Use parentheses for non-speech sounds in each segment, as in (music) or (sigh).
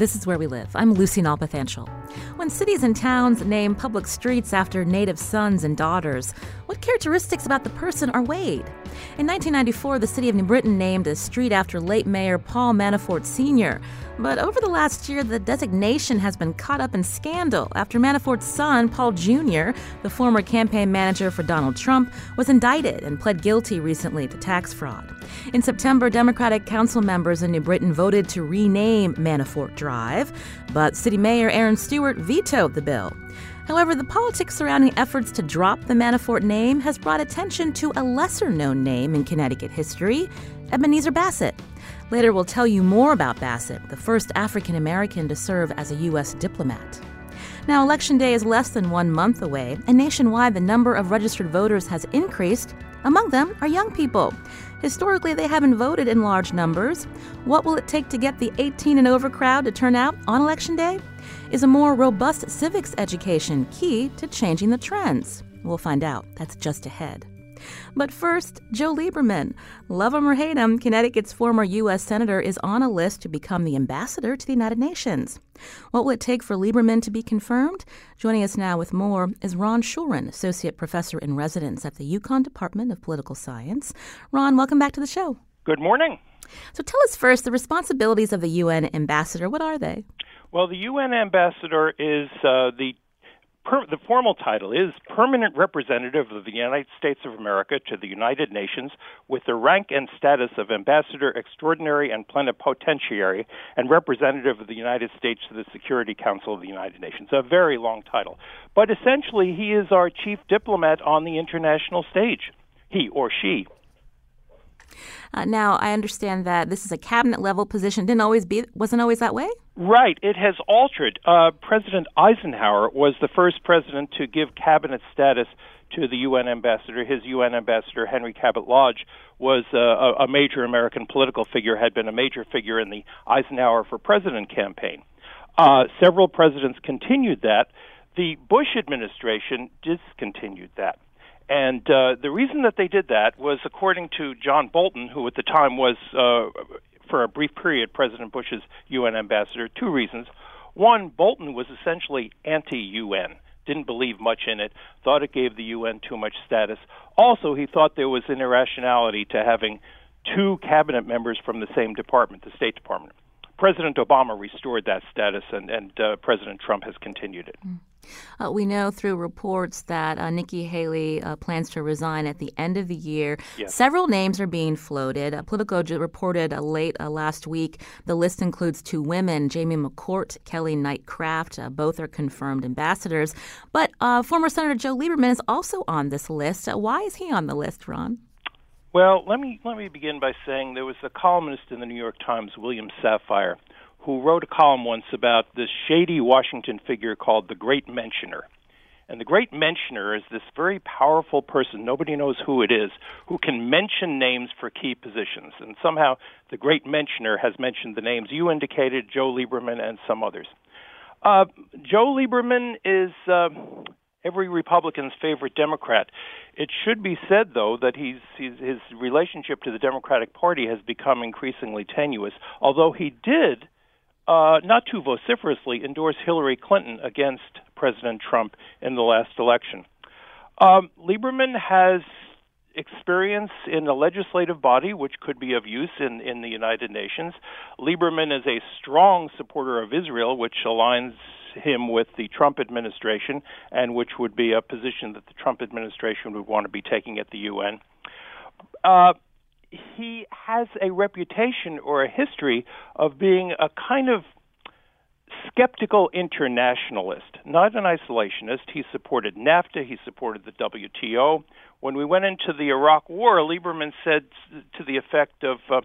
This is where we live. I'm Lucy Nalpathanchel. When cities and towns name public streets after native sons and daughters, what characteristics about the person are weighed? In 1994, the city of New Britain named a street after late Mayor Paul Manafort Sr. But over the last year, the designation has been caught up in scandal after Manafort's son, Paul Jr., the former campaign manager for Donald Trump, was indicted and pled guilty recently to tax fraud. In September, Democratic council members in New Britain voted to rename Manafort Drive, but City Mayor Erin Stewart vetoed the bill. However, the politics surrounding efforts to drop the Manafort name has brought attention to a lesser known name in Connecticut history, Ebenezer Bassett. Later, we'll tell you more about Bassett, the first African American to serve as a U.S. diplomat. Now, Election Day is less than one month away, and nationwide the number of registered voters has increased. Among them are young people. Historically, they haven't voted in large numbers. What will it take to get the 18 and over crowd to turn out on Election Day? Is a more robust civics education key to changing the trends? We'll find out. That's just ahead. But first, Joe Lieberman. Love him or hate him, Connecticut's former U.S. Senator is on a list to become the ambassador to the United Nations. What will it take for Lieberman to be confirmed? Joining us now with more is Ron Schurin, Associate Professor in Residence at the UConn Department of Political Science. Ron, welcome back to the show. Good morning. So tell us first the responsibilities of the UN ambassador. What are they? Well, the UN ambassador is uh, the per, the formal title is permanent representative of the United States of America to the United Nations with the rank and status of ambassador extraordinary and plenipotentiary and representative of the United States to the Security Council of the United Nations. A very long title. But essentially he is our chief diplomat on the international stage. He or she. Uh, now, I understand that this is a cabinet level position. Didn't always be, wasn't always that way. Right. It has altered. Uh, president Eisenhower was the first president to give cabinet status to the UN ambassador. His UN ambassador, Henry Cabot Lodge, was uh, a major American political figure, had been a major figure in the Eisenhower for President campaign. Uh, several presidents continued that. The Bush administration discontinued that. And uh, the reason that they did that was, according to John Bolton, who at the time was, uh, for a brief period, President Bush's UN ambassador, two reasons. One, Bolton was essentially anti UN, didn't believe much in it, thought it gave the UN too much status. Also, he thought there was an irrationality to having two cabinet members from the same department, the State Department. President Obama restored that status, and, and uh, President Trump has continued it. Mm. Uh, we know through reports that uh, Nikki Haley uh, plans to resign at the end of the year. Several names are being floated. Uh, Politico reported uh, late uh, last week the list includes two women, Jamie McCourt, Kelly Knight Craft. Uh, both are confirmed ambassadors. But former Senator Joe Lieberman is also on this list. why is he on the list, Ron? Well, let me let me begin by saying there was a columnist in the New York Times, William Safire, who wrote a column once about this shady Washington figure called the Great Mentioner. And the Great Mentioner is this very powerful person, nobody knows who it is, who can mention names for key positions. And somehow the Great Mentioner has mentioned the names you indicated, Joe Lieberman, and some others. Uh, Joe Lieberman is uh, every Republican's favorite Democrat. It should be said, though, that he's, he's, his relationship to the Democratic Party has become increasingly tenuous, although he did uh, not too vociferously, endorse Hillary Clinton against President Trump in the last election. Um, Lieberman has experience in the legislative body, which could be of use in, in the United Nations. Lieberman is a strong supporter of Israel, which aligns him with the Trump administration and which would be a position that the Trump administration would want to be taking at the UN. Uh, he has a reputation or a history of being a kind of skeptical internationalist, not an isolationist. He supported NAFTA, he supported the WTO. When we went into the Iraq War, Lieberman said to the effect of, uh,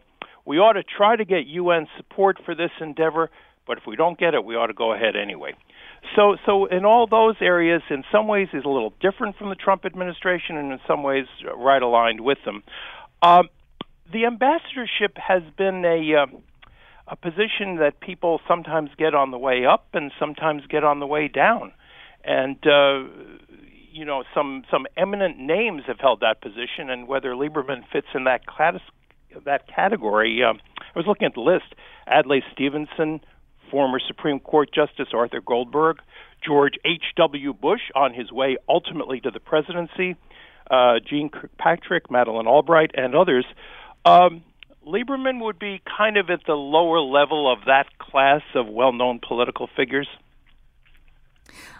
we ought to try to get UN support for this endeavor, but if we don't get it, we ought to go ahead anyway. So, so in all those areas, in some ways, is a little different from the Trump administration, and in some ways, right aligned with them. Um, the ambassadorship has been a uh, a position that people sometimes get on the way up and sometimes get on the way down, and uh, you know some some eminent names have held that position, and whether Lieberman fits in that class that category, um, I was looking at the list: Adlai Stevenson, former Supreme Court Justice Arthur Goldberg, George H.W. Bush on his way ultimately to the presidency, uh, Kirkpatrick, Madeleine Albright, and others. Um, Lieberman would be kind of at the lower level of that class of well known political figures.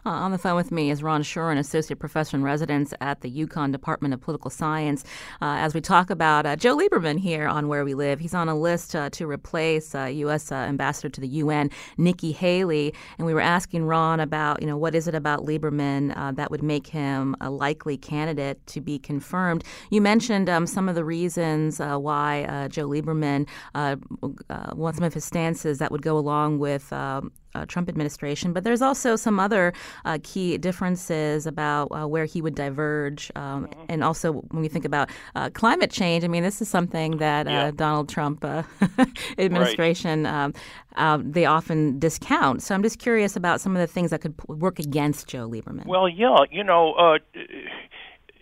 Uh, on the phone with me is Ron Schurin, Associate Professor in Residence at the UConn Department of Political Science. Uh, as we talk about uh, Joe Lieberman here on Where We Live, he's on a list uh, to replace U.S. Uh, uh, Ambassador to the UN, Nikki Haley. And we were asking Ron about, you know, what is it about Lieberman that would make him a likely candidate to be confirmed? You mentioned um, some of the reasons why Joe Lieberman, one, some of his stances that would go along with um, uh, Trump administration. But there's also some other uh, key differences about uh, where he would diverge. Um, mm-hmm. And also, when we think about uh, climate change, I mean, this is something that uh, yeah. Donald Trump uh, (laughs) administration. Right. Um, they often discount. So I'm just curious about some of the things that could work against Joe Lieberman. Well, yeah, you know,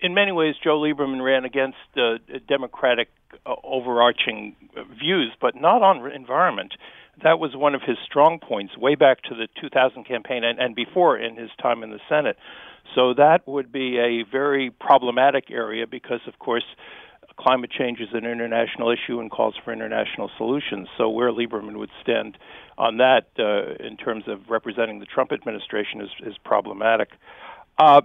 in many ways, Joe Lieberman ran against Democratic overarching views, but not on environment that was one of his strong points way back to the 2000 campaign and, and before in his time in the Senate. So that would be a very problematic area because, of course, climate change is an international issue and calls for international solutions. So where Lieberman would stand on that uh, in terms of representing the Trump administration is, is problematic. Uh,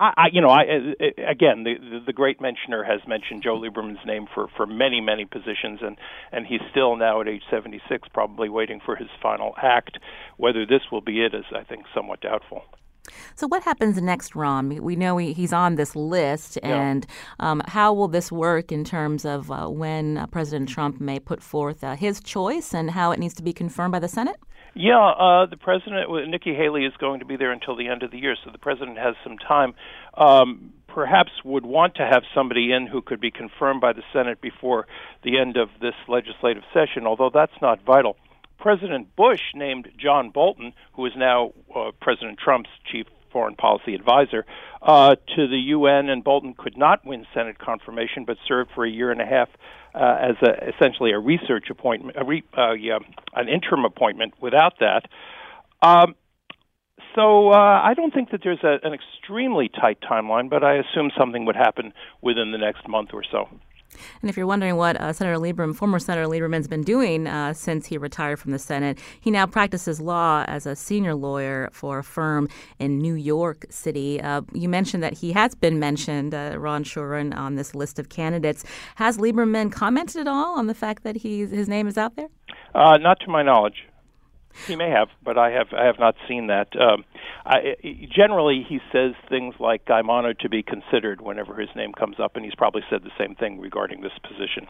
I, I, you know, I again, the, the the great mentioner has mentioned Joe Lieberman's name for for many many positions, and and he's still now at age 76, probably waiting for his final act. Whether this will be it is, I think, somewhat doubtful. So, what happens next, Ron? We know he, he's on this list, and yeah. um, how will this work in terms of uh, when uh, President Trump may put forth uh, his choice and how it needs to be confirmed by the Senate? Yeah, uh, the president, Nikki Haley, is going to be there until the end of the year, so the president has some time. Um, perhaps would want to have somebody in who could be confirmed by the Senate before the end of this legislative session, although that's not vital. President Bush named John Bolton, who is now uh, President Trump's chief foreign policy advisor, uh, to the UN, and Bolton could not win Senate confirmation, but served for a year and a half uh, as a, essentially a research appointment, a re, uh, yeah, an interim appointment. Without that, um, so uh, I don't think that there's a, an extremely tight timeline, but I assume something would happen within the next month or so. And if you're wondering what uh, Senator Lieberman, former Senator Lieberman's been doing uh, since he retired from the Senate, he now practices law as a senior lawyer for a firm in New York City. Uh, you mentioned that he has been mentioned, uh, Ron Schurin, on this list of candidates. Has Lieberman commented at all on the fact that he's, his name is out there? Uh, not to my knowledge. He may have, but I have I have not seen that. Um, I, generally, he says things like "I'm honored to be considered" whenever his name comes up, and he's probably said the same thing regarding this position.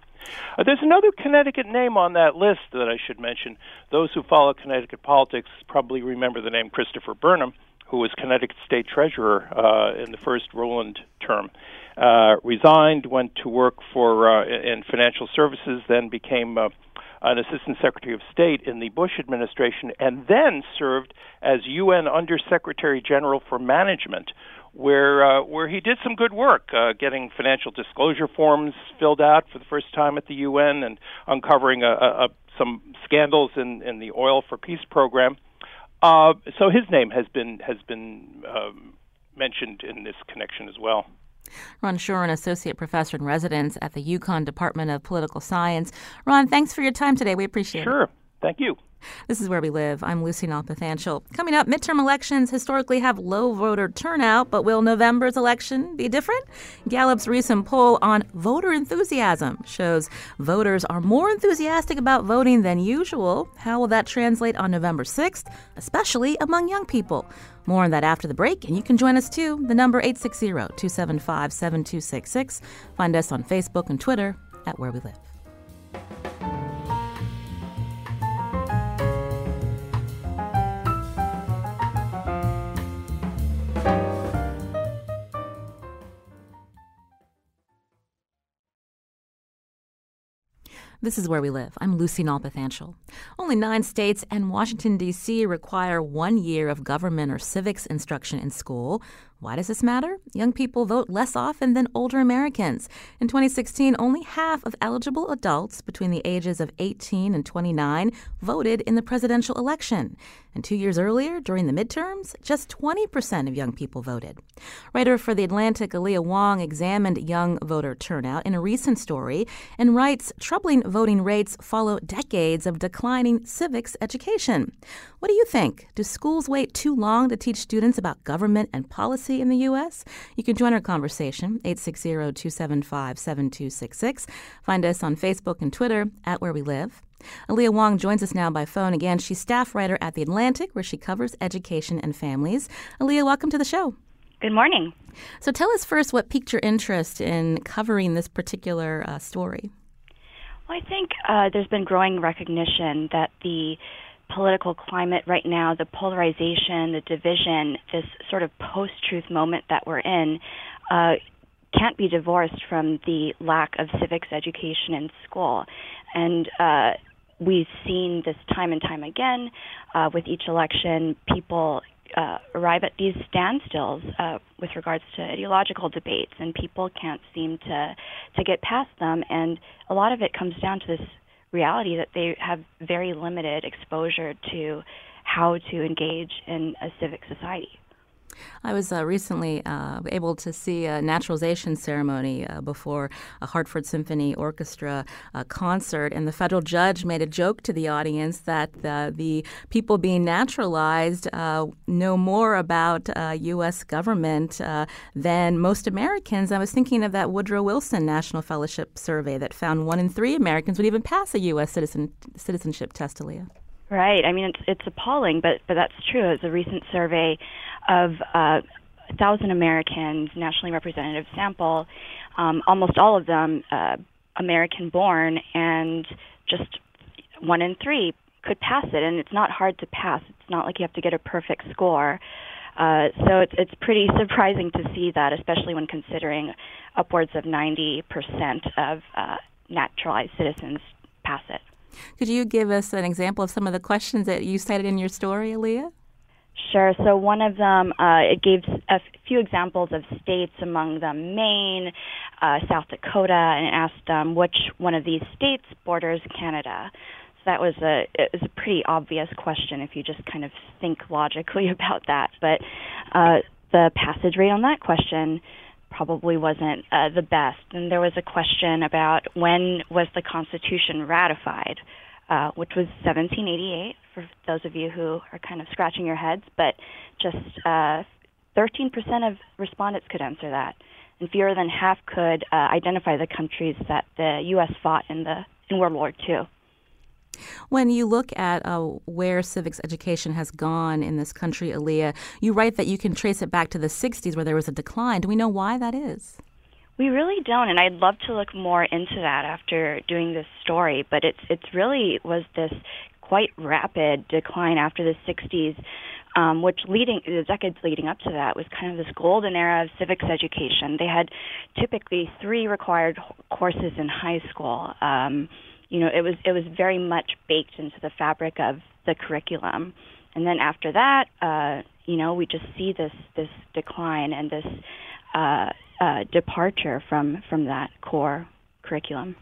Uh, there's another Connecticut name on that list that I should mention. Those who follow Connecticut politics probably remember the name Christopher Burnham, who was Connecticut State Treasurer uh, in the first Rowland term. Uh, resigned, went to work for uh, in financial services, then became uh, an assistant secretary of state in the Bush administration, and then served as UN Undersecretary General for Management, where uh, where he did some good work, uh, getting financial disclosure forms filled out for the first time at the UN, and uncovering a, a, a, some scandals in, in the Oil for Peace program. Uh, so his name has been has been um, mentioned in this connection as well. Ron Schurin, Associate Professor in Residence at the UConn Department of Political Science. Ron, thanks for your time today. We appreciate sure. it. Sure. Thank you. This is where we live. I'm Lucy Nalpathanchel. Coming up, midterm elections historically have low voter turnout, but will November's election be different? Gallup's recent poll on voter enthusiasm shows voters are more enthusiastic about voting than usual. How will that translate on November 6th, especially among young people? More on that after the break, and you can join us too. The number 860 275 7266. Find us on Facebook and Twitter at Where We Live. This is where we live. I'm Lucy Nalpathanchel. Only nine states and Washington, D.C. require one year of government or civics instruction in school. Why does this matter? Young people vote less often than older Americans. In 2016, only half of eligible adults between the ages of 18 and 29 voted in the presidential election. And two years earlier, during the midterms, just 20% of young people voted. Writer for The Atlantic, Alia Wong, examined young voter turnout in a recent story and writes troubling voting rates follow decades of declining civics education. What do you think? Do schools wait too long to teach students about government and policy in the U.S.? You can join our conversation, 860 275 7266. Find us on Facebook and Twitter at Where We Live. Alia Wong joins us now by phone again. She's staff writer at The Atlantic, where she covers education and families. Alia, welcome to the show. Good morning. So tell us first what piqued your interest in covering this particular uh, story. Well, I think uh, there's been growing recognition that the political climate right now, the polarization, the division, this sort of post truth moment that we're in, uh, can't be divorced from the lack of civics education in school. And uh, we've seen this time and time again uh, with each election. People uh, arrive at these standstills uh, with regards to ideological debates, and people can't seem to to get past them. And a lot of it comes down to this reality that they have very limited exposure to how to engage in a civic society. I was uh, recently uh, able to see a naturalization ceremony uh, before a Hartford Symphony Orchestra uh, concert, and the federal judge made a joke to the audience that the, the people being naturalized uh, know more about U.S. Uh, government than most Americans. I was thinking of that Woodrow Wilson National Fellowship Survey that found one in three Americans would even pass a U.S. citizen citizenship test, Alia. Right. I mean, it's it's appalling, but but that's true. It's a recent survey of uh, thousand Americans, nationally representative sample, um, almost all of them uh, American-born, and just one in three could pass it. And it's not hard to pass. It's not like you have to get a perfect score. Uh, so it's it's pretty (laughs) surprising to see that, especially when considering upwards of 90% of uh, naturalized citizens pass it. Could you give us an example of some of the questions that you cited in your story, Alia? Sure. So one of them, uh, it gave a few examples of states, among them Maine, uh, South Dakota, and asked um, which one of these states borders Canada. So that was a it was a pretty obvious question if you just kind of think logically (laughs) about that. But uh, the passage rate on that question probably wasn't uh, the best. And there was a question about when was the Constitution ratified, uh, which was 1788, for those of you who are kind of scratching your heads, but just uh, 13% of respondents could answer that. And fewer than half could uh, identify the countries that the U.S. fought in the in World War II. When you look at uh, where civics education has gone in this country, Alia, you write that you can trace it back to the 60s where there was a decline. Do we know why that is? We really don't, and I'd love to look more into that after doing this story. But it's it's really was this quite rapid decline after the 60s, um, which leading the decades leading up to that was kind of this golden era of civics education. They had typically three required courses in high school. Um, you know, it was it was very much baked into the fabric of the curriculum. And then after that, uh, you know, we just see this this decline and this uh, uh, departure from from that core curriculum.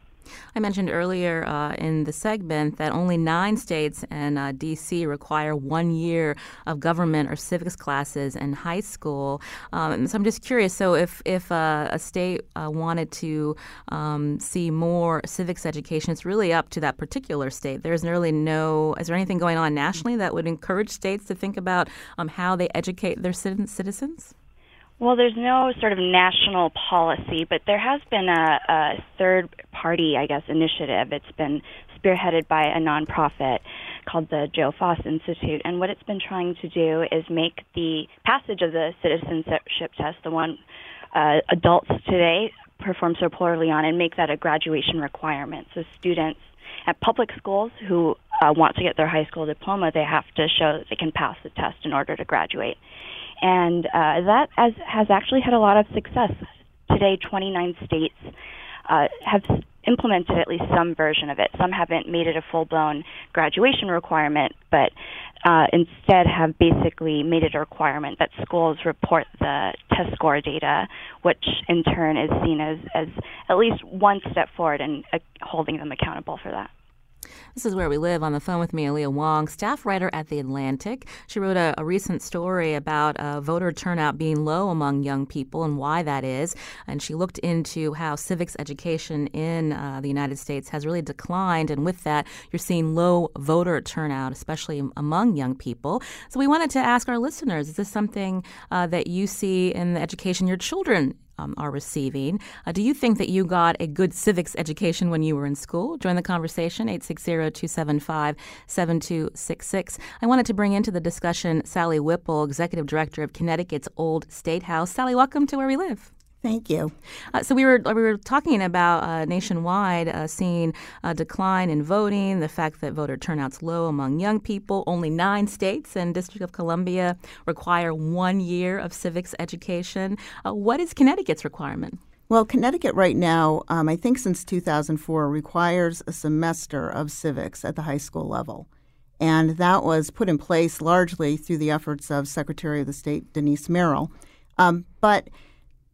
I mentioned earlier uh, in the segment that only nine states and uh, D.C. require one year of government or civics classes in high school. Um, so I'm just curious. So if if uh, a state uh, wanted to um, see more civics education, it's really up to that particular state. There's really no. Is there anything going on nationally that would encourage states to think about um, how they educate their citizens? Well, there's no sort of national policy, but there has been a, a third party, I guess, initiative. It's been spearheaded by a nonprofit called the Joe Foss Institute. And what it's been trying to do is make the passage of the citizenship test, the one uh, adults today perform so poorly on, and make that a graduation requirement. So students at public schools who uh, want to get their high school diploma, they have to show that they can pass the test in order to graduate and uh, that has, has actually had a lot of success. Today, 29 states uh, have implemented at least some version of it. Some haven't made it a full blown graduation requirement, but uh, instead have basically made it a requirement that schools report the test score data, which in turn is seen as, as at least one step forward in uh, holding them accountable for that. This is Where We Live. On the phone with me, Alia Wong, staff writer at The Atlantic. She wrote a, a recent story about uh, voter turnout being low among young people and why that is. And she looked into how civics education in uh, the United States has really declined. And with that, you're seeing low voter turnout, especially among young people. So we wanted to ask our listeners is this something uh, that you see in the education your children um, are receiving. Uh, do you think that you got a good civics education when you were in school? Join the conversation, 860-275-7266. I wanted to bring into the discussion Sally Whipple, Executive Director of Connecticut's Old State House. Sally, welcome to Where We Live. Thank you. Uh, so we were we were talking about uh, nationwide uh, seeing a decline in voting, the fact that voter turnout's low among young people. Only nine states and District of Columbia require one year of civics education. Uh, what is Connecticut's requirement? Well, Connecticut right now, um, I think since 2004, requires a semester of civics at the high school level. And that was put in place largely through the efforts of Secretary of the State Denise Merrill. Um, but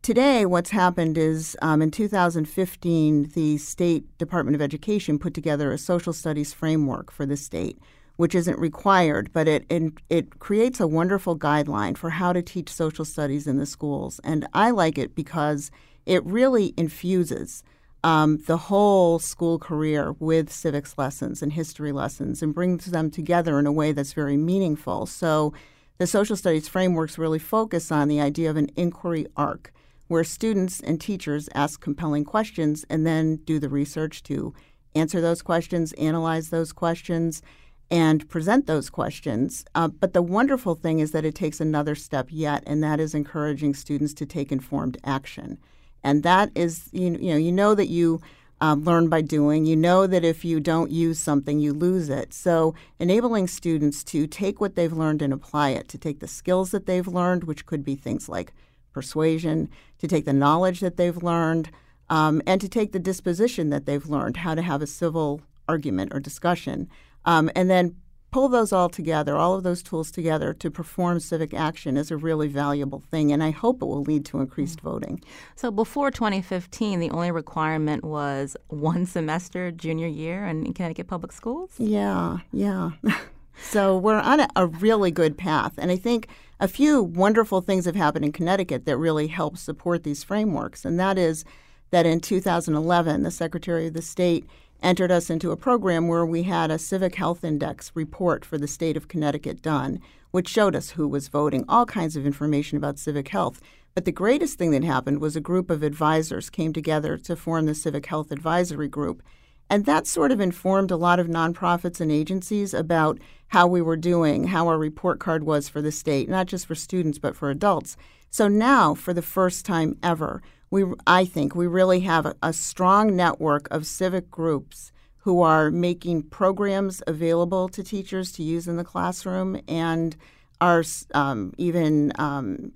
Today, what's happened is um, in 2015, the State Department of Education put together a social studies framework for the state, which isn't required, but it, it, it creates a wonderful guideline for how to teach social studies in the schools. And I like it because it really infuses um, the whole school career with civics lessons and history lessons and brings them together in a way that's very meaningful. So the social studies frameworks really focus on the idea of an inquiry arc where students and teachers ask compelling questions and then do the research to answer those questions, analyze those questions, and present those questions. Uh, but the wonderful thing is that it takes another step yet, and that is encouraging students to take informed action. And that is, you, you know, you know that you um, learn by doing. You know that if you don't use something, you lose it. So, enabling students to take what they've learned and apply it, to take the skills that they've learned, which could be things like persuasion, to take the knowledge that they've learned, um, and to take the disposition that they've learned, how to have a civil argument or discussion, um, and then pull those all together, all of those tools together to perform civic action is a really valuable thing, and I hope it will lead to increased mm-hmm. voting. So before 2015, the only requirement was (laughs) one semester junior year in Connecticut public schools? Yeah, yeah. (laughs) so we're on a, a really good path, and I think – a few wonderful things have happened in Connecticut that really help support these frameworks, and that is that in 2011, the Secretary of the State entered us into a program where we had a civic health index report for the state of Connecticut done, which showed us who was voting, all kinds of information about civic health. But the greatest thing that happened was a group of advisors came together to form the Civic Health Advisory Group. And that sort of informed a lot of nonprofits and agencies about how we were doing, how our report card was for the state, not just for students, but for adults. So now, for the first time ever, we, I think we really have a, a strong network of civic groups who are making programs available to teachers to use in the classroom and are um, even um,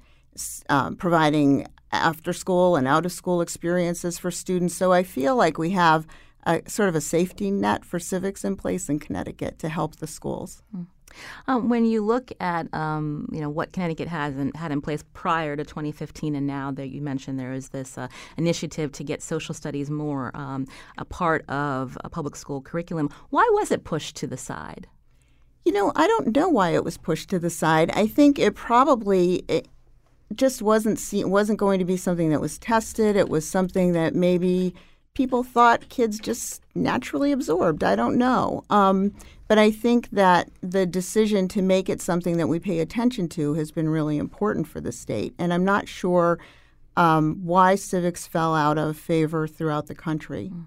uh, providing after school and out of school experiences for students. So I feel like we have a sort of a safety net for civics in place in Connecticut to help the schools. Mm. Um, when you look at um, you know what Connecticut has in, had in place prior to 2015 and now that you mentioned there is this uh, initiative to get social studies more um, a part of a public school curriculum. Why was it pushed to the side? You know, I don't know why it was pushed to the side. I think it probably it just wasn't see, wasn't going to be something that was tested. It was something that maybe people thought kids just naturally absorbed. I don't know. Um, but I think that the decision to make it something that we pay attention to has been really important for the state. And I'm not sure um, why civics fell out of favor throughout the country. Mm.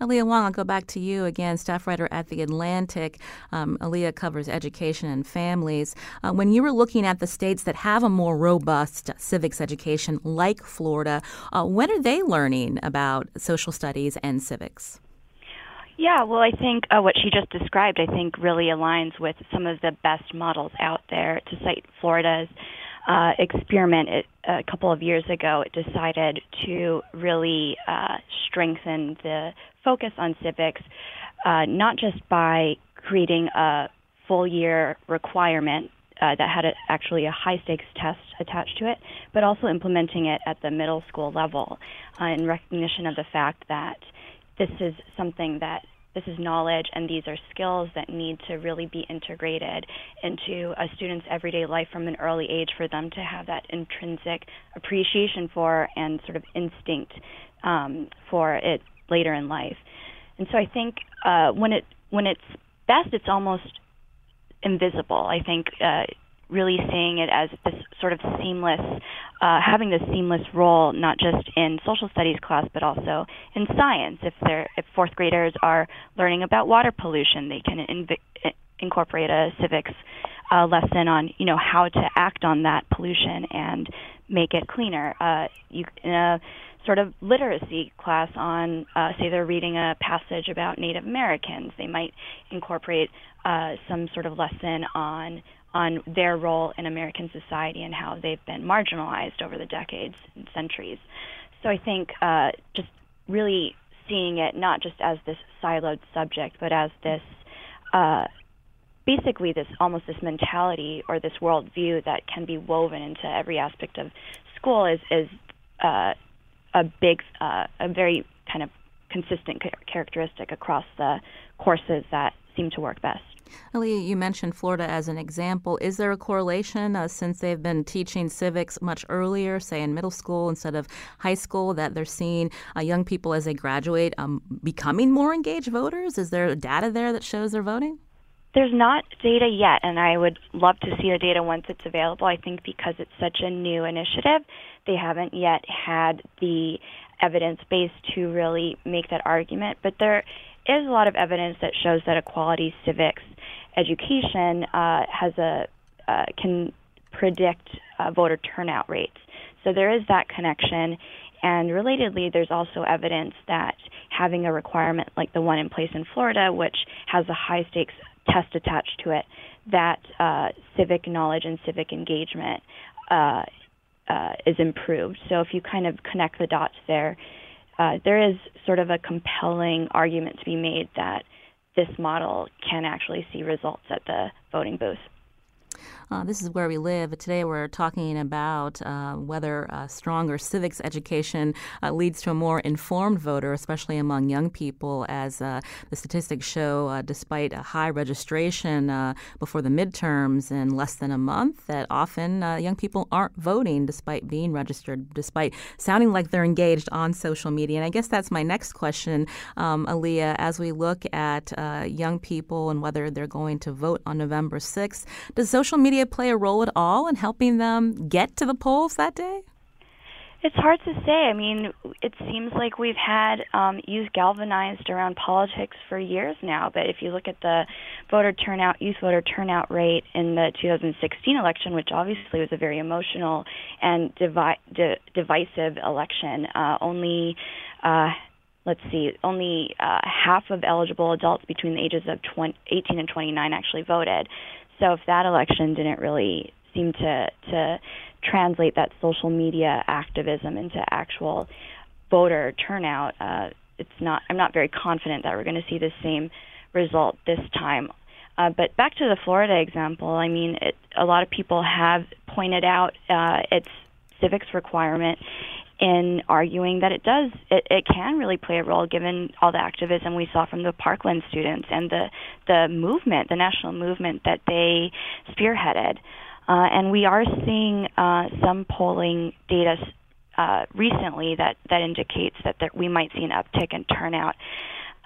Alia Wong, I'll go back to you again, staff writer at The Atlantic. Um, Alia covers education and families. Uh, when you were looking at the states that have a more robust civics education, like Florida, uh, when are they learning about social studies and civics? Yeah, well, I think uh, what she just described, I think, really aligns with some of the best models out there. To cite Florida's uh, experiment it, a couple of years ago, it decided to really uh, strengthen the focus on civics, uh, not just by creating a full year requirement uh, that had a, actually a high stakes test attached to it, but also implementing it at the middle school level uh, in recognition of the fact that this is something that this is knowledge and these are skills that need to really be integrated into a student's everyday life from an early age for them to have that intrinsic appreciation for and sort of instinct um, for it later in life. And so I think uh, when it when it's best, it's almost invisible. I think uh, really seeing it as this sort of seamless, uh, having this seamless role, not just in social studies class, but also in science. If they're if fourth graders are learning about water pollution, they can inv- incorporate a civics uh, lesson on you know how to act on that pollution and make it cleaner. Uh, you in a sort of literacy class on, uh, say, they're reading a passage about Native Americans. They might incorporate uh, some sort of lesson on on their role in American society and how they've been marginalized over the decades and centuries. So I think uh, just really seeing it not just as this siloed subject, but as this uh, basically this almost this mentality or this worldview that can be woven into every aspect of school is is uh, a big, uh, a very kind of consistent characteristic across the courses that seem to work best. Alia, you mentioned Florida as an example. Is there a correlation uh, since they've been teaching civics much earlier, say in middle school instead of high school, that they're seeing uh, young people as they graduate um, becoming more engaged voters? Is there data there that shows they're voting? There's not data yet, and I would love to see the data once it's available. I think because it's such a new initiative, they haven't yet had the evidence base to really make that argument. But there is a lot of evidence that shows that a quality civics education uh, has a uh, can predict uh, voter turnout rates. So there is that connection. And relatedly, there's also evidence that having a requirement like the one in place in Florida, which has a high stakes test attached to it, that uh, civic knowledge and civic engagement uh, uh, is improved. So if you kind of connect the dots there, uh, there is sort of a compelling argument to be made that this model can actually see results at the voting booth. Uh, this is where we live. Today we're talking about uh, whether stronger civics education uh, leads to a more informed voter, especially among young people, as uh, the statistics show, uh, despite a high registration before the midterms in less than a month, that often young people aren't voting despite being registered, despite sounding like they're engaged on social media. And I guess that's my next question, um, Alia, as we look at young people and whether they're going to vote on November 6th. Does social media media play a role at all in helping them get to the polls that day? It's hard to say. I mean, it seems like we've had um, youth galvanized around politics for years now. But if you look at the voter turnout, youth voter turnout rate in the 2016 election, which obviously was a very emotional and divi- di- divisive election, uh, only uh, let's see, only uh, half of eligible adults between the ages of 20, 18 and 29 actually voted. So if that election didn't really seem to to translate that social media activism into actual voter turnout, uh, it's not. I'm not very confident that we're going to see the same result this time. Uh, but back to the Florida example, I mean, it, a lot of people have pointed out uh, its civics requirement in arguing that it does it, it can really play a role given all the activism we saw from the Parkland students and the the movement, the national movement that they spearheaded. Uh, and we are seeing uh, some polling data uh, recently that, that indicates that there, we might see an uptick in turnout.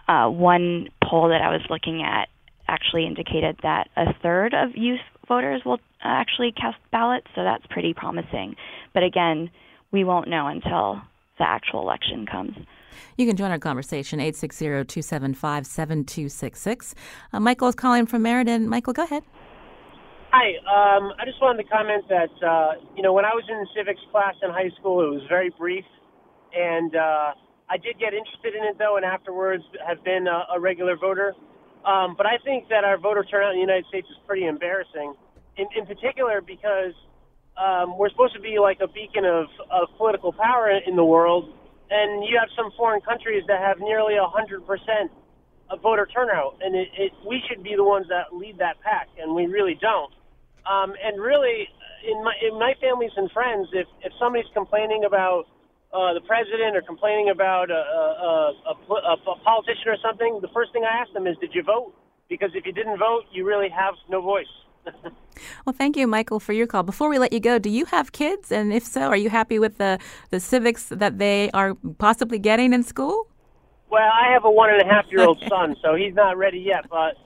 Uh, one poll that I was looking at actually indicated that a third of youth voters will actually cast ballots, so that's pretty promising. But again, we won't know until the actual election comes. You can join our conversation, 860-275-7266. Uh, Michael is calling from Meriden. Michael, go ahead. Hi. Um, I just wanted to comment that, uh, you know, when I was in civics class in high school, it was very brief. And uh, I did get interested in it, though, and afterwards have been a, a regular voter. Um, but I think that our voter turnout in the United States is pretty embarrassing, in, in particular because – um, we're supposed to be like a beacon of, of political power in the world, and you have some foreign countries that have nearly hundred percent of voter turnout, and it, it, we should be the ones that lead that pack, and we really don't. Um, and really, in my in my families and friends, if if somebody's complaining about uh, the president or complaining about a, a, a, a, a politician or something, the first thing I ask them is, "Did you vote?" Because if you didn't vote, you really have no voice. Well, thank you, Michael, for your call. Before we let you go, do you have kids? And if so, are you happy with the, the civics that they are possibly getting in school? Well, I have a one and a half year old son, so he's not ready yet. But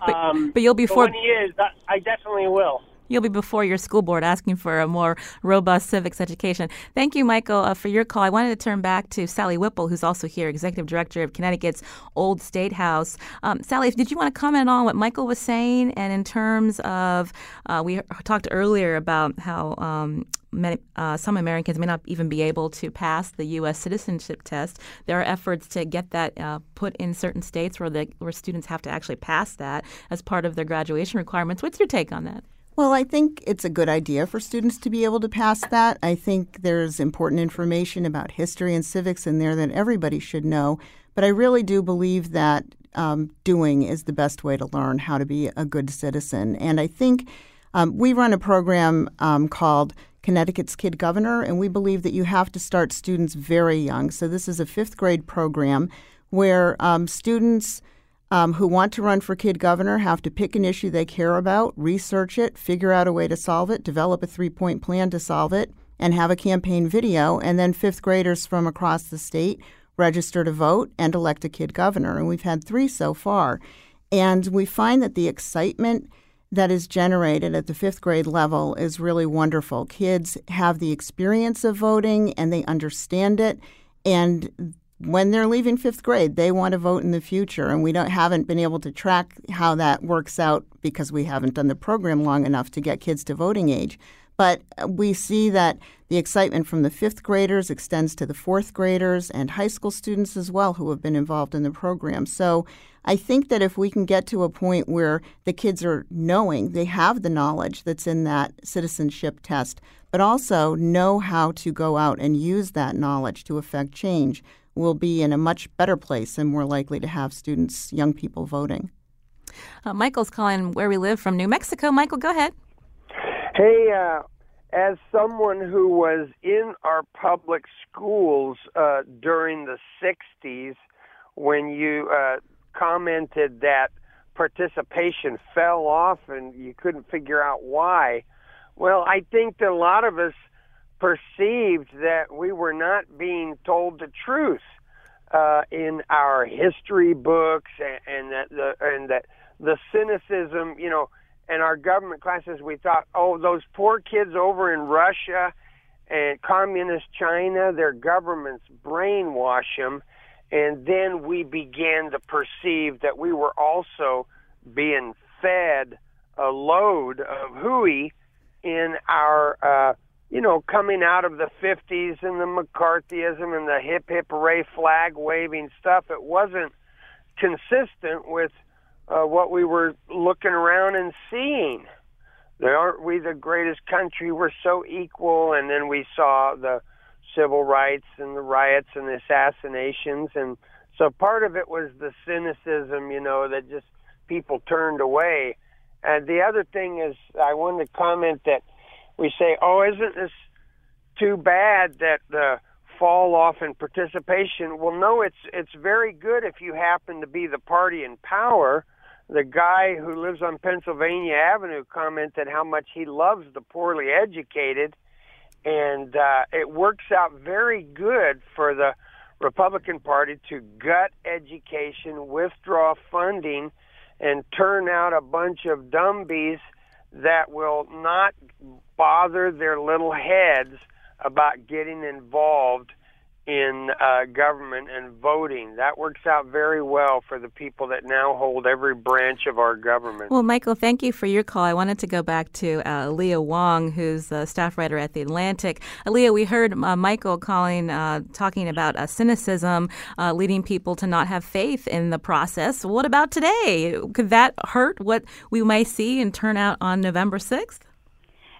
um, but, but, you'll be for when he is, I definitely will. You'll be before your school board asking for a more robust civics education. Thank you, Michael, uh, for your call. I wanted to turn back to Sally Whipple, who's also here, Executive Director of Connecticut's Old State House. Um, Sally, did you want to comment on what Michael was saying? And in terms of, uh, we talked earlier about how um, Many, uh, some Americans may not even be able to pass the U.S. citizenship test. There are efforts to get that uh, put in certain states where the where students have to actually pass that as part of their graduation requirements. What's your take on that? Well, I think it's a good idea for students to be able to pass that. I think there's important information about history and civics in there that everybody should know. But I really do believe that um, doing is the best way to learn how to be a good citizen. And I think um, we run a program um, called Connecticut's Kid Governor, and we believe that you have to start students very young. So this is a fifth grade program where um, students – um, who want to run for kid governor have to pick an issue they care about, research it, figure out a way to solve it, develop a three point plan to solve it, and have a campaign video. And then fifth graders from across the state register to vote and elect a kid governor. And we've had three so far. And we find that the excitement that is generated at the fifth grade level is really wonderful. Kids have the experience of voting and they understand it. And when they're leaving fifth grade, they want to vote in the future, and we don't haven't been able to track how that works out because we haven't done the program long enough to get kids to voting age. But uh, we see that the excitement from the fifth graders extends to the fourth graders and high school students as well who have been involved in the program. So I think that if we can get to a point where the kids are knowing they have the knowledge that's in that citizenship test, but also know how to go out and use that knowledge to affect change, will be in a much better place and more likely to have students, young people voting. Uh, Michael's calling where we live from New Mexico. Michael, go ahead. Hey, uh, as someone who was in our public schools uh, during the 60s, when you uh, commented that participation fell off and you couldn't figure out why, well, I think that a lot of us perceived that we were not being told the truth uh, in our history books, and, and that the and that the cynicism, you know, in our government classes, we thought, oh, those poor kids over in Russia and communist China, their governments brainwash them, and then we began to perceive that we were also being fed a load of hooey in our uh, you know, coming out of the 50s and the McCarthyism and the hip hip hooray flag waving stuff, it wasn't consistent with uh, what we were looking around and seeing. Aren't we the greatest country? We're so equal. And then we saw the civil rights and the riots and the assassinations. And so part of it was the cynicism, you know, that just people turned away. And the other thing is, I wanted to comment that we say, "Oh, isn't this too bad that the fall off in participation?" Well, no, it's it's very good if you happen to be the party in power. The guy who lives on Pennsylvania Avenue commented how much he loves the poorly educated, and uh, it works out very good for the Republican Party to gut education, withdraw funding, and turn out a bunch of dumbies that will not bother their little heads about getting involved in uh, government and voting. That works out very well for the people that now hold every branch of our government. Well, Michael, thank you for your call. I wanted to go back to uh, Leah Wong, who's a staff writer at The Atlantic. Leah, we heard uh, Michael calling, uh, talking about uh, cynicism uh, leading people to not have faith in the process. What about today? Could that hurt what we might see in turnout on November 6th?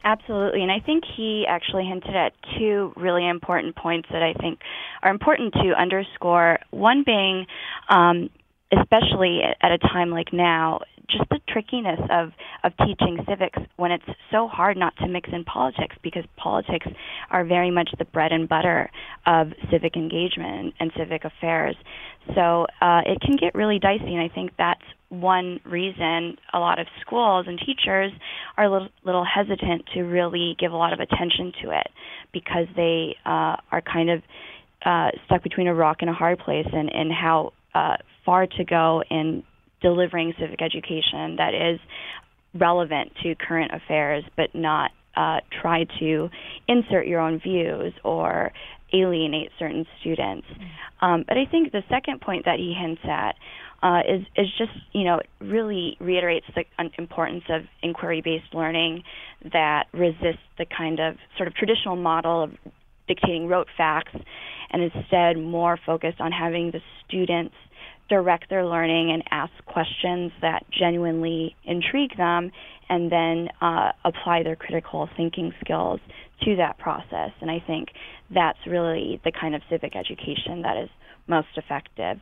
Absolutely. And I think he actually hinted at two really important points that I think are important to underscore. One being, um, especially at a time like now, just the trickiness of of teaching civics when it's so hard not to mix in politics because politics are very much the bread and butter of civic engagement and civic affairs. So uh, it can get really dicey, and I think that's one reason a lot of schools and teachers are a little, little hesitant to really give a lot of attention to it because they uh, are kind of uh, stuck between a rock and a hard place and, and how uh, far to go in delivering civic education that is relevant to current affairs, but not uh, try to insert your own views or alienate certain students. Mm-hmm. Um, but I think the second point that he hints at uh, is is just you know really reiterates the importance of inquiry-based learning that resists the kind of sort of traditional model of dictating rote facts, and instead more focused on having the students direct their learning and ask questions that genuinely intrigue them and then uh, apply their critical thinking skills to that process. And I think that's really the kind of civic education that is most effective.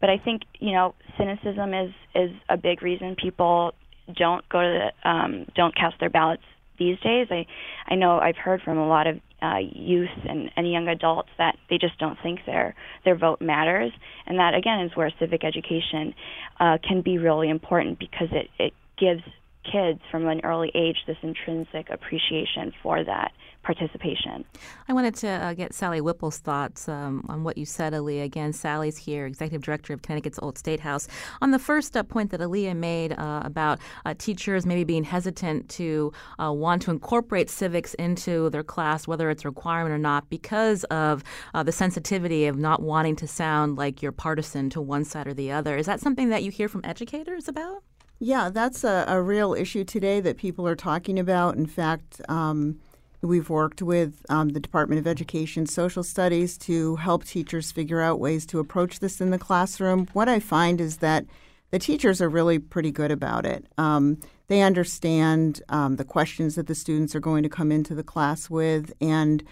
But I think you know cynicism is is a big reason people don't go to the, um, don't cast their ballots these days. I I know I've heard from a lot of uh, youth and, and young adults that they just don't think their their vote matters, and that again is where civic education uh, can be really important because it it gives kids from an early age this intrinsic appreciation for that participation. I wanted to uh, get Sally Whipple's thoughts um, on what you said, Alia. Again, Sally's here, Executive Director of Connecticut's Old State House. On the first uh, point that Alia made uh, about uh, teachers maybe being hesitant to uh, want to incorporate civics into their class, whether it's a requirement or not, because of uh, the sensitivity of not wanting to sound like you're partisan to one side or the other. Is that something that you hear from educators about? Yeah, that's a, a real issue today that people are talking about. In fact, um, we've worked with um, the Department of Education Social Studies to help teachers figure out ways to approach this in the classroom. What I find is that the teachers are really pretty good about it. Um, they understand um, the questions that the students are going to come into the class with, and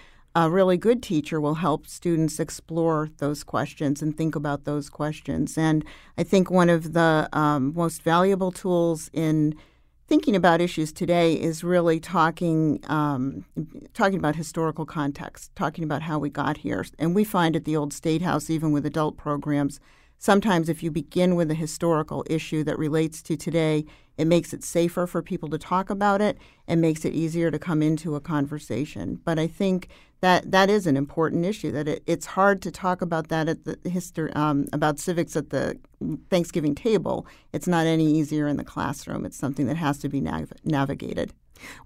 a really good teacher will help students explore those questions and think about those questions. And I think one of the um, most valuable tools in thinking about issues today is really talking um, talking about historical context, talking about how we got here. And we find at the old State House, even with adult programs, sometimes if you begin with a historical issue that relates to today, it makes it safer for people to talk about it and makes it easier to come into a conversation. But I think that that is an important issue. That it, it's hard to talk about that at the history um, about civics at the Thanksgiving table. It's not any easier in the classroom. It's something that has to be nav- navigated.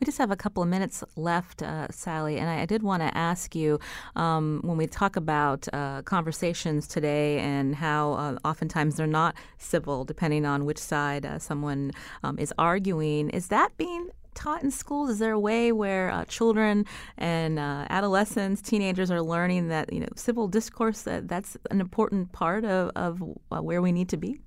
We just have a couple of minutes left, uh, Sally, and I, I did want to ask you um, when we talk about uh, conversations today and how uh, oftentimes they're not civil, depending on which side uh, someone um, is arguing. Is that being taught in schools? Is there a way where uh, children and uh, adolescents, teenagers are learning that you know civil discourse that that's an important part of, of uh, where we need to be?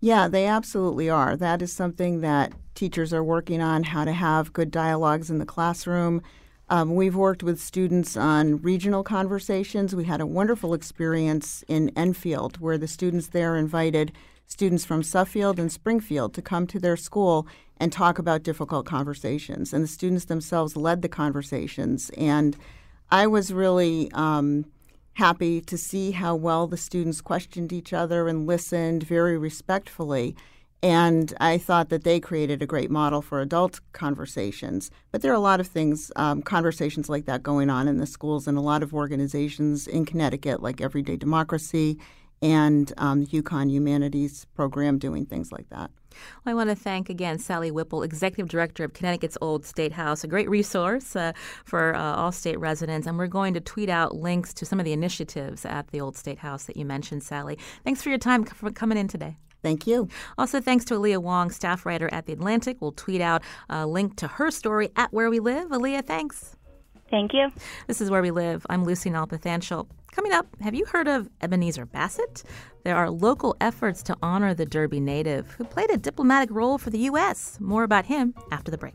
Yeah, they absolutely are. That is something that teachers are working on how to have good dialogues in the classroom. Um, we've worked with students on regional conversations. We had a wonderful experience in Enfield where the students there invited students from Suffield and Springfield to come to their school and talk about difficult conversations. And the students themselves led the conversations. And I was really um, happy to see how well the students questioned each other and listened very respectfully. And I thought that they created a great model for adult conversations. But there are a lot of things, um, conversations like that going on in the schools and a lot of organizations in Connecticut, like Everyday Democracy and um, the UConn Humanities Program, doing things like that. Well, I want to thank again Sally Whipple, Executive Director of Connecticut's Old State House, a great resource uh, for uh, all state residents. And we're going to tweet out links to some of the initiatives at the Old State House that you mentioned, Sally. Thanks for your time for coming in today. Thank you. Also, thanks to Alia Wong, staff writer at The Atlantic. We'll tweet out a link to her story at Where We Live. Alia, thanks. Thank you. This is Where We Live. I'm Lucy Nalpathanchel. Coming up, have you heard of Ebenezer Bassett? There are local efforts to honor the Derby native who played a diplomatic role for the U.S. More about him after the break.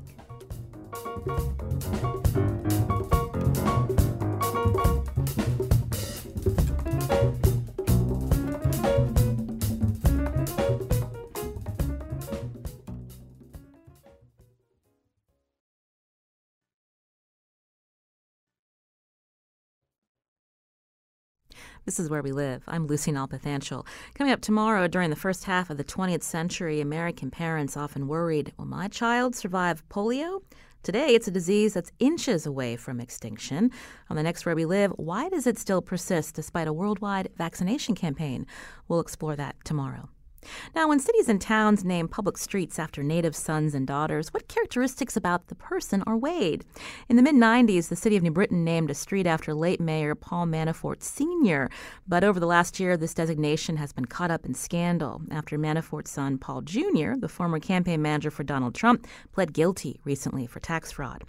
This is where we live. I'm Lucy Nalpathanchel. Coming up tomorrow, during the first half of the 20th century, American parents often worried, will my child survive polio? Today, it's a disease that's inches away from extinction. On the next Where We Live, why does it still persist despite a worldwide vaccination campaign? We'll explore that tomorrow. Now, when cities and towns name public streets after Native sons and daughters, what characteristics about the person are weighed? In the mid 90s, the city of New Britain named a street after late Mayor Paul Manafort Sr., but over the last year, this designation has been caught up in scandal after Manafort's son, Paul Jr., the former campaign manager for Donald Trump, pled guilty recently for tax fraud.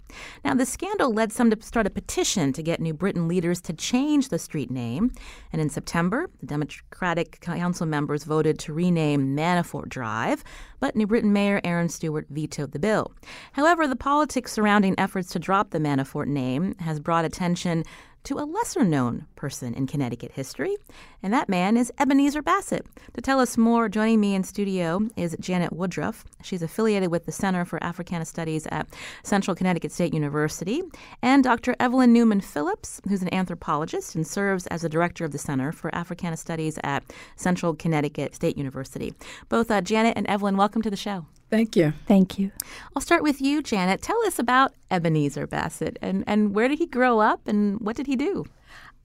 Now, the scandal led some to start a petition to get New Britain leaders to change the street name, and in September, the Democratic council members voted to rename name Manafort Drive, but New Britain Mayor Erin Stewart vetoed the bill. However, the politics surrounding efforts to drop the Manafort name has brought attention to a lesser known person in Connecticut history, and that man is Ebenezer Bassett. To tell us more, joining me in studio is Janet Woodruff. She's affiliated with the Center for Africana Studies at Central Connecticut State University, and Dr. Evelyn Newman Phillips, who's an anthropologist and serves as the director of the Center for Africana Studies at Central Connecticut State University. Both uh, Janet and Evelyn, welcome to the show. Thank you. Thank you. I'll start with you, Janet. Tell us about Ebenezer Bassett and, and where did he grow up and what did he do?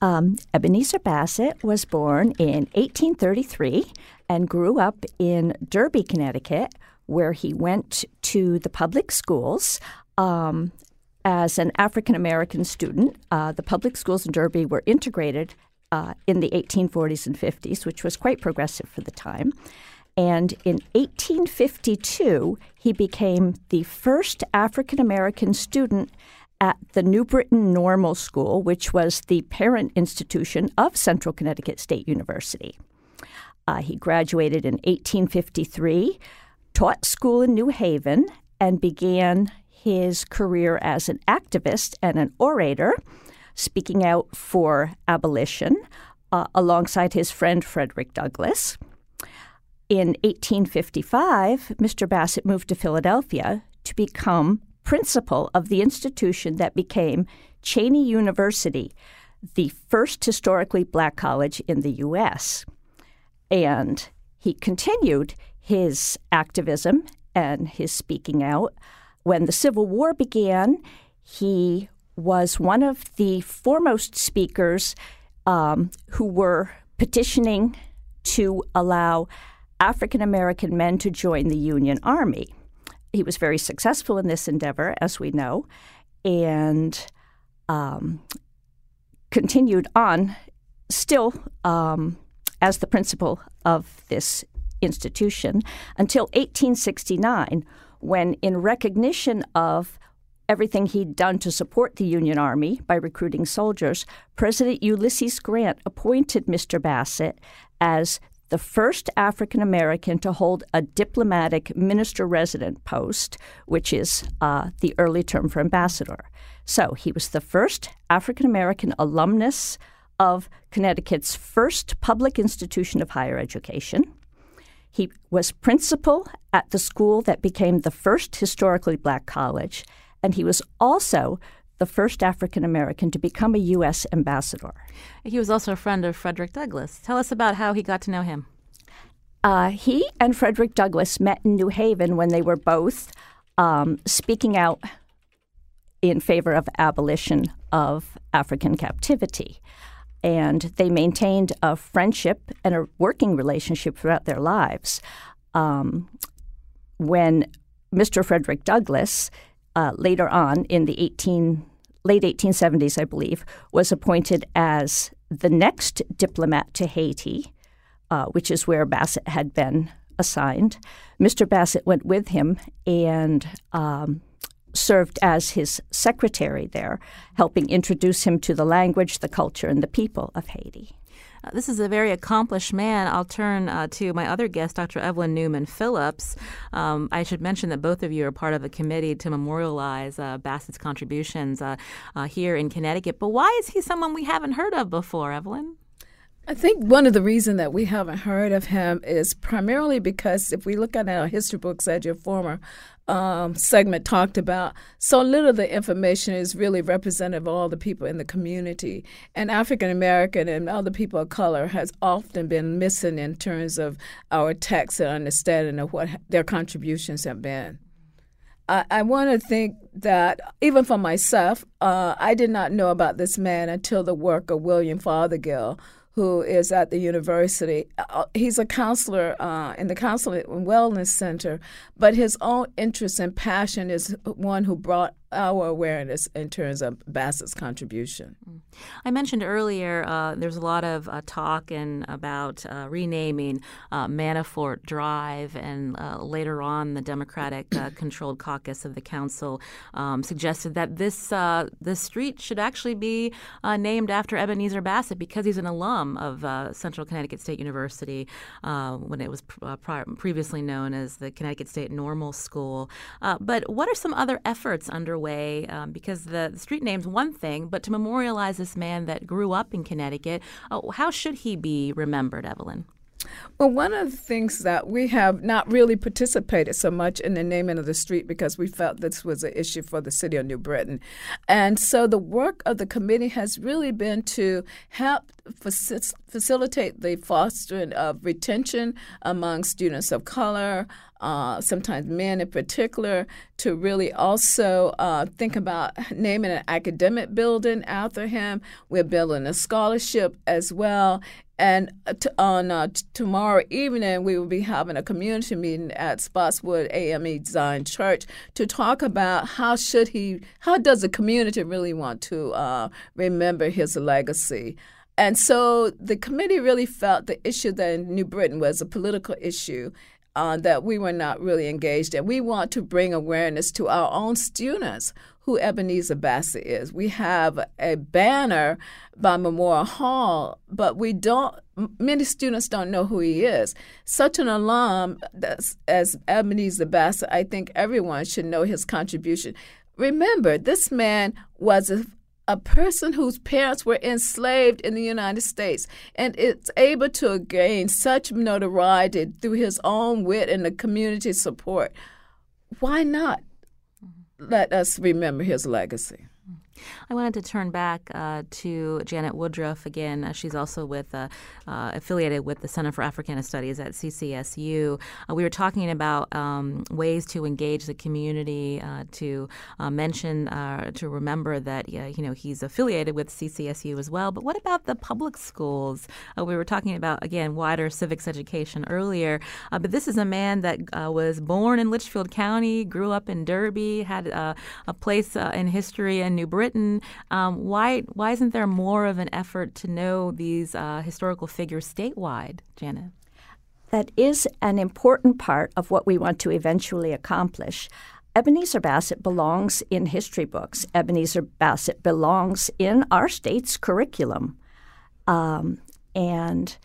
Um, Ebenezer Bassett was born in 1833 and grew up in Derby, Connecticut, where he went to the public schools. Um, as an African American student, uh, the public schools in Derby were integrated uh, in the 1840s and 50s, which was quite progressive for the time. And in 1852, he became the first African American student at the New Britain Normal School, which was the parent institution of Central Connecticut State University. Uh, he graduated in 1853, taught school in New Haven, and began his career as an activist and an orator, speaking out for abolition uh, alongside his friend Frederick Douglass. In 1855, Mr. Bassett moved to Philadelphia to become principal of the institution that became Cheyney University, the first historically black college in the U.S. And he continued his activism and his speaking out. When the Civil War began, he was one of the foremost speakers um, who were petitioning to allow African American men to join the Union Army. He was very successful in this endeavor, as we know, and um, continued on still um, as the principal of this institution until 1869, when, in recognition of everything he'd done to support the Union Army by recruiting soldiers, President Ulysses Grant appointed Mr. Bassett as the first African American to hold a diplomatic minister resident post, which is uh, the early term for ambassador. So he was the first African American alumnus of Connecticut's first public institution of higher education. He was principal at the school that became the first historically black college, and he was also the first African American to become a U.S. ambassador. He was also a friend of Frederick Douglass. Tell us about how he got to know him. Uh, he and Frederick Douglass met in New Haven when they were both um, speaking out in favor of abolition of African captivity. And they maintained a friendship and a working relationship throughout their lives. Um, when Mr. Frederick Douglass uh, later on in the 18, late 1870s, I believe, was appointed as the next diplomat to Haiti, uh, which is where Bassett had been assigned. Mr. Bassett went with him and um, served as his secretary there, helping introduce him to the language, the culture, and the people of Haiti. Uh, this is a very accomplished man. I'll turn uh, to my other guest, Dr. Evelyn Newman Phillips. Um, I should mention that both of you are part of a committee to memorialize uh, Bassett's contributions uh, uh, here in Connecticut. But why is he someone we haven't heard of before, Evelyn? I think one of the reasons that we haven't heard of him is primarily because if we look at our history books, as your former um, segment talked about, so little of the information is really representative of all the people in the community. And African American and other people of color has often been missing in terms of our text and understanding of what their contributions have been. I, want to think that even for myself, uh, I did not know about this man until the work of William Fothergill, who is at the university. Uh, he's a counselor uh, in the Counseling and Wellness Center, but his own interest and passion is one who brought our awareness in terms of Bassett's contribution. I mentioned earlier uh, there's a lot of uh, talk and about uh, renaming uh, Manafort Drive, and uh, later on the Democratic-controlled uh, (coughs) caucus of the council um, suggested that this this street should actually be named after Ebenezer Bassett because he's an alum of Central Connecticut State University when it was pr- previously known as the Connecticut State Normal School. but what are some other efforts underway? Way um, because the, the, street name's one thing, but to memorialize this man that grew up in Connecticut, oh, how should he be remembered, Evelyn? Well, one of the things that we have not really participated so much in the naming of the street because we felt this was an issue for the city of New Britain. And so the work of the committee has really been to help facilitate the fostering of retention among students of color, uh, sometimes men in particular, to really also uh, think about naming an academic building after him. We're building a scholarship as well. And uh, t- on uh, t- tomorrow evening, we will be having a community meeting at Spotswood AME Zion Church to talk about how should he, how does the community really want to uh, remember his legacy. And so the committee really felt the issue that in New Britain was a political issue uh, that we were not really engaged in. We want to bring awareness to our own students who Ebenezer Bassett is. We have a banner by Memorial Hall, but we don't. Many students don't know who he is. Such an alum as Ebenezer Bassett, I think everyone should know his contribution. Remember, this man was a a person whose parents were enslaved in the United States and it's able to gain such notoriety through his own wit and the community support. Why not let us remember his legacy? I wanted to turn back uh, to Janet Woodruff again. Uh, she's also with uh, uh affiliated with the Center for Africana Studies at CCSU. Uh, we were talking about um, ways to engage the community, uh, to mention, to remember that you know he's affiliated with CCSU as well. But what about the public schools? we were talking about again wider civics education earlier, but this is a man that was born in Litchfield County, grew up in Derby, had a place in history in New Britain Um, why why isn't there more of an effort to know these uh, historical figures statewide, Janet? That is an important part of what we want to eventually accomplish. Ebenezer Bassett belongs in history books. Ebenezer Bassett belongs in our state's curriculum. Um, and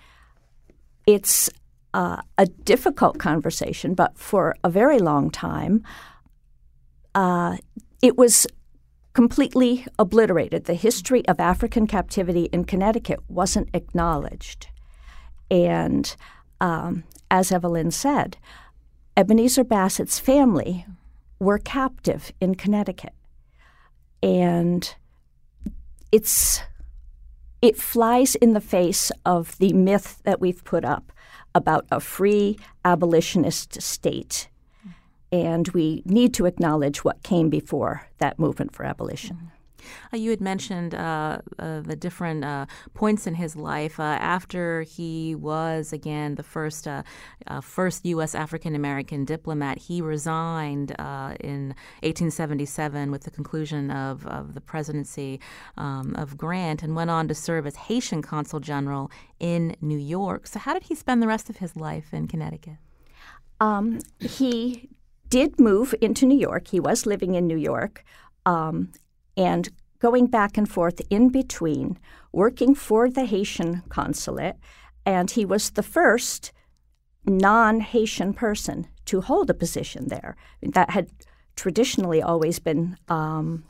it's uh, a difficult conversation, but for a very long time, uh, it was completely obliterated. The history of African captivity in Connecticut wasn't acknowledged. And um, as Evelyn said, Ebenezer Bassett's family were captive in Connecticut. And it's it flies in the face of the myth that we've put up about a free abolitionist state and we need to acknowledge what came before that movement for abolition. Mm-hmm. Uh, you had mentioned uh, uh, the different uh, points in his life uh, after he was again the first uh, first U.S. African American diplomat. He resigned in 1877 with the conclusion of, of the presidency um, of Grant, and went on to serve as Haitian consul general in New York. So, how did he spend the rest of his life in Connecticut? Um, he did move into New York. He was living in New York um, and going back and forth in between, working for the Haitian consulate, and he was the first non Haitian person to hold a position there. That had traditionally always been um,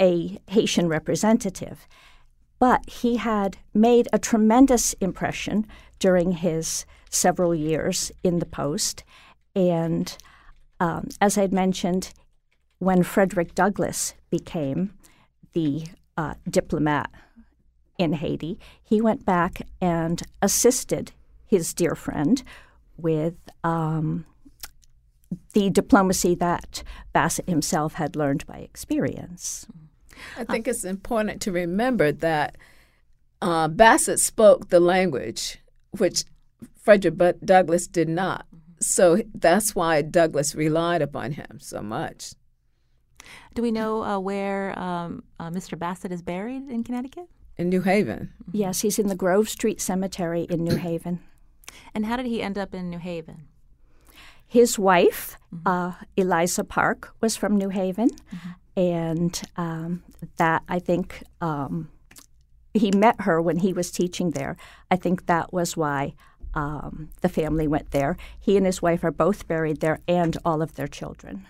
a Haitian representative. But he had made a tremendous impression during his several years in the post. And um, as I had mentioned, when Frederick Douglass became the uh, diplomat in Haiti, he went back and assisted his dear friend with um, the diplomacy that Bassett himself had learned by experience. I think uh, it's important to remember that uh, Bassett spoke the language, which Frederick Douglass did not. So that's why Douglass relied upon him so much. Do we know uh, where um, uh, Mr. Bassett is buried in Connecticut? In New Haven. Yes, he's in the Grove Street Cemetery in New Haven. (clears throat) And how did he end up in New Haven? His wife, mm-hmm. uh, Eliza Park, was from New Haven, mm-hmm. and um, that I think um, he met her when he was teaching there. I think that was why um, the family went there. He and his wife are both buried there, and all of their children.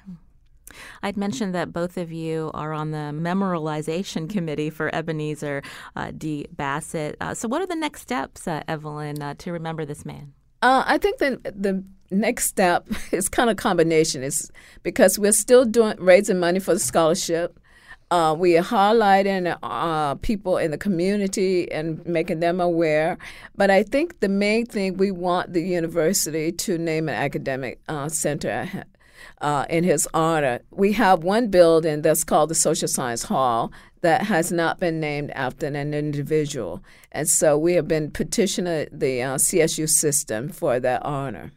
I'd mentioned that both of you are on the memorialization committee for Ebenezer uh, D. Bassett. Uh, so, what are the next steps, uh, Evelyn, uh, to remember this man? Uh, I think the the next step (laughs) is kind of combination. Is because we're still doing raising money for the scholarship. Uh, we are highlighting uh, people in the community and making them aware. But I think the main thing we want the university to name an academic uh, center uh, in his honor. We have one building that's called the Social Science Hall that has not been named after an individual. And so we have been petitioning the uh, CSU system for that honor.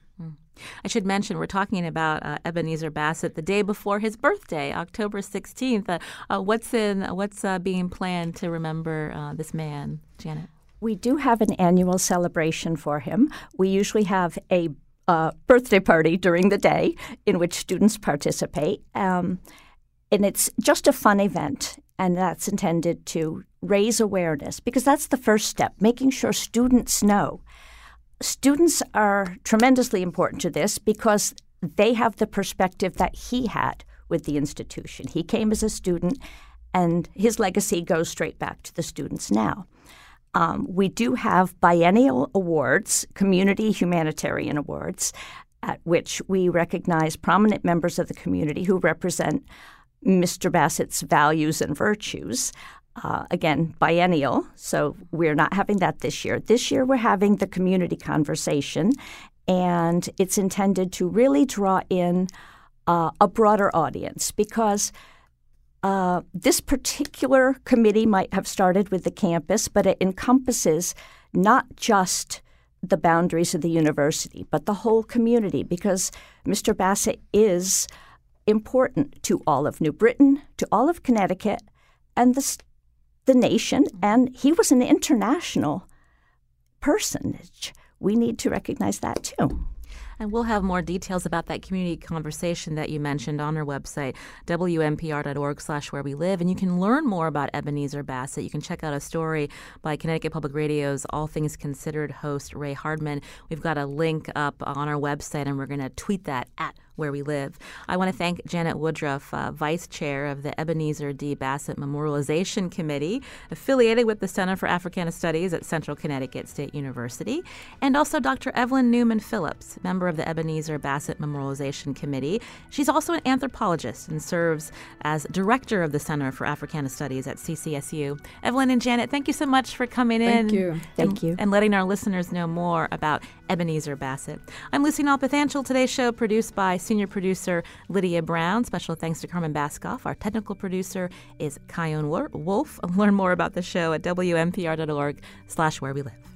I should mention we're talking about uh, Ebenezer Bassett the day before his birthday, October 16th. Uh, uh, what's in what's uh, being planned to remember uh, this man, Janet? We do have an annual celebration for him. We usually have a uh, birthday party during the day in which students participate. Um, and it's just a fun event, and that's intended to raise awareness because that's the first step, making sure students know students are tremendously important to this because they have the perspective that he had with the institution. He came as a student, and his legacy goes straight back to the students now. Um, we do have biennial awards, community humanitarian awards, at which we recognize prominent members of the community who represent Mr. Bassett's values and virtues uh, again, biennial. So we're not having that this year. This year we're having the community conversation, and it's intended to really draw in uh, a broader audience because. Uh, this particular committee might have started with the campus, but it encompasses not just the boundaries of the university, but the whole community because Mr. Bassett is important to all of New Britain, to all of Connecticut, and the the nation, and he was an international personage. We need to recognize that too. And we'll have more details about that community conversation that you mentioned on our website, wnpr.org slash where we live. And you can learn more about Ebenezer Bassett. You can check out a story by Connecticut Public Radio's All Things Considered host, Ray Hardman. We've got a link up on our website, and we're going to tweet that at where we live. I want to thank Janet Woodruff, uh, Vice Chair of the Ebenezer D. Bassett Memorialization Committee, affiliated with the Center for Africana Studies at Central Connecticut State University, and also Dr. Evelyn Newman Phillips, member of the Ebenezer Bassett Memorialization Committee. She's also an anthropologist and serves as director of the Center for Africana Studies at CCSU. Evelyn and Janet, thank you so much for coming in. Thank you. Thank you. And letting our listeners know more about Ebenezer Bassett. I'm Lucy Nalpathanchel. Today's show produced by senior producer Lydia Brown. Special thanks to Carmen Baskauf. Our technical producer is Chion Wolf. (laughs) Learn more about the show at wnpr.org slash where we live.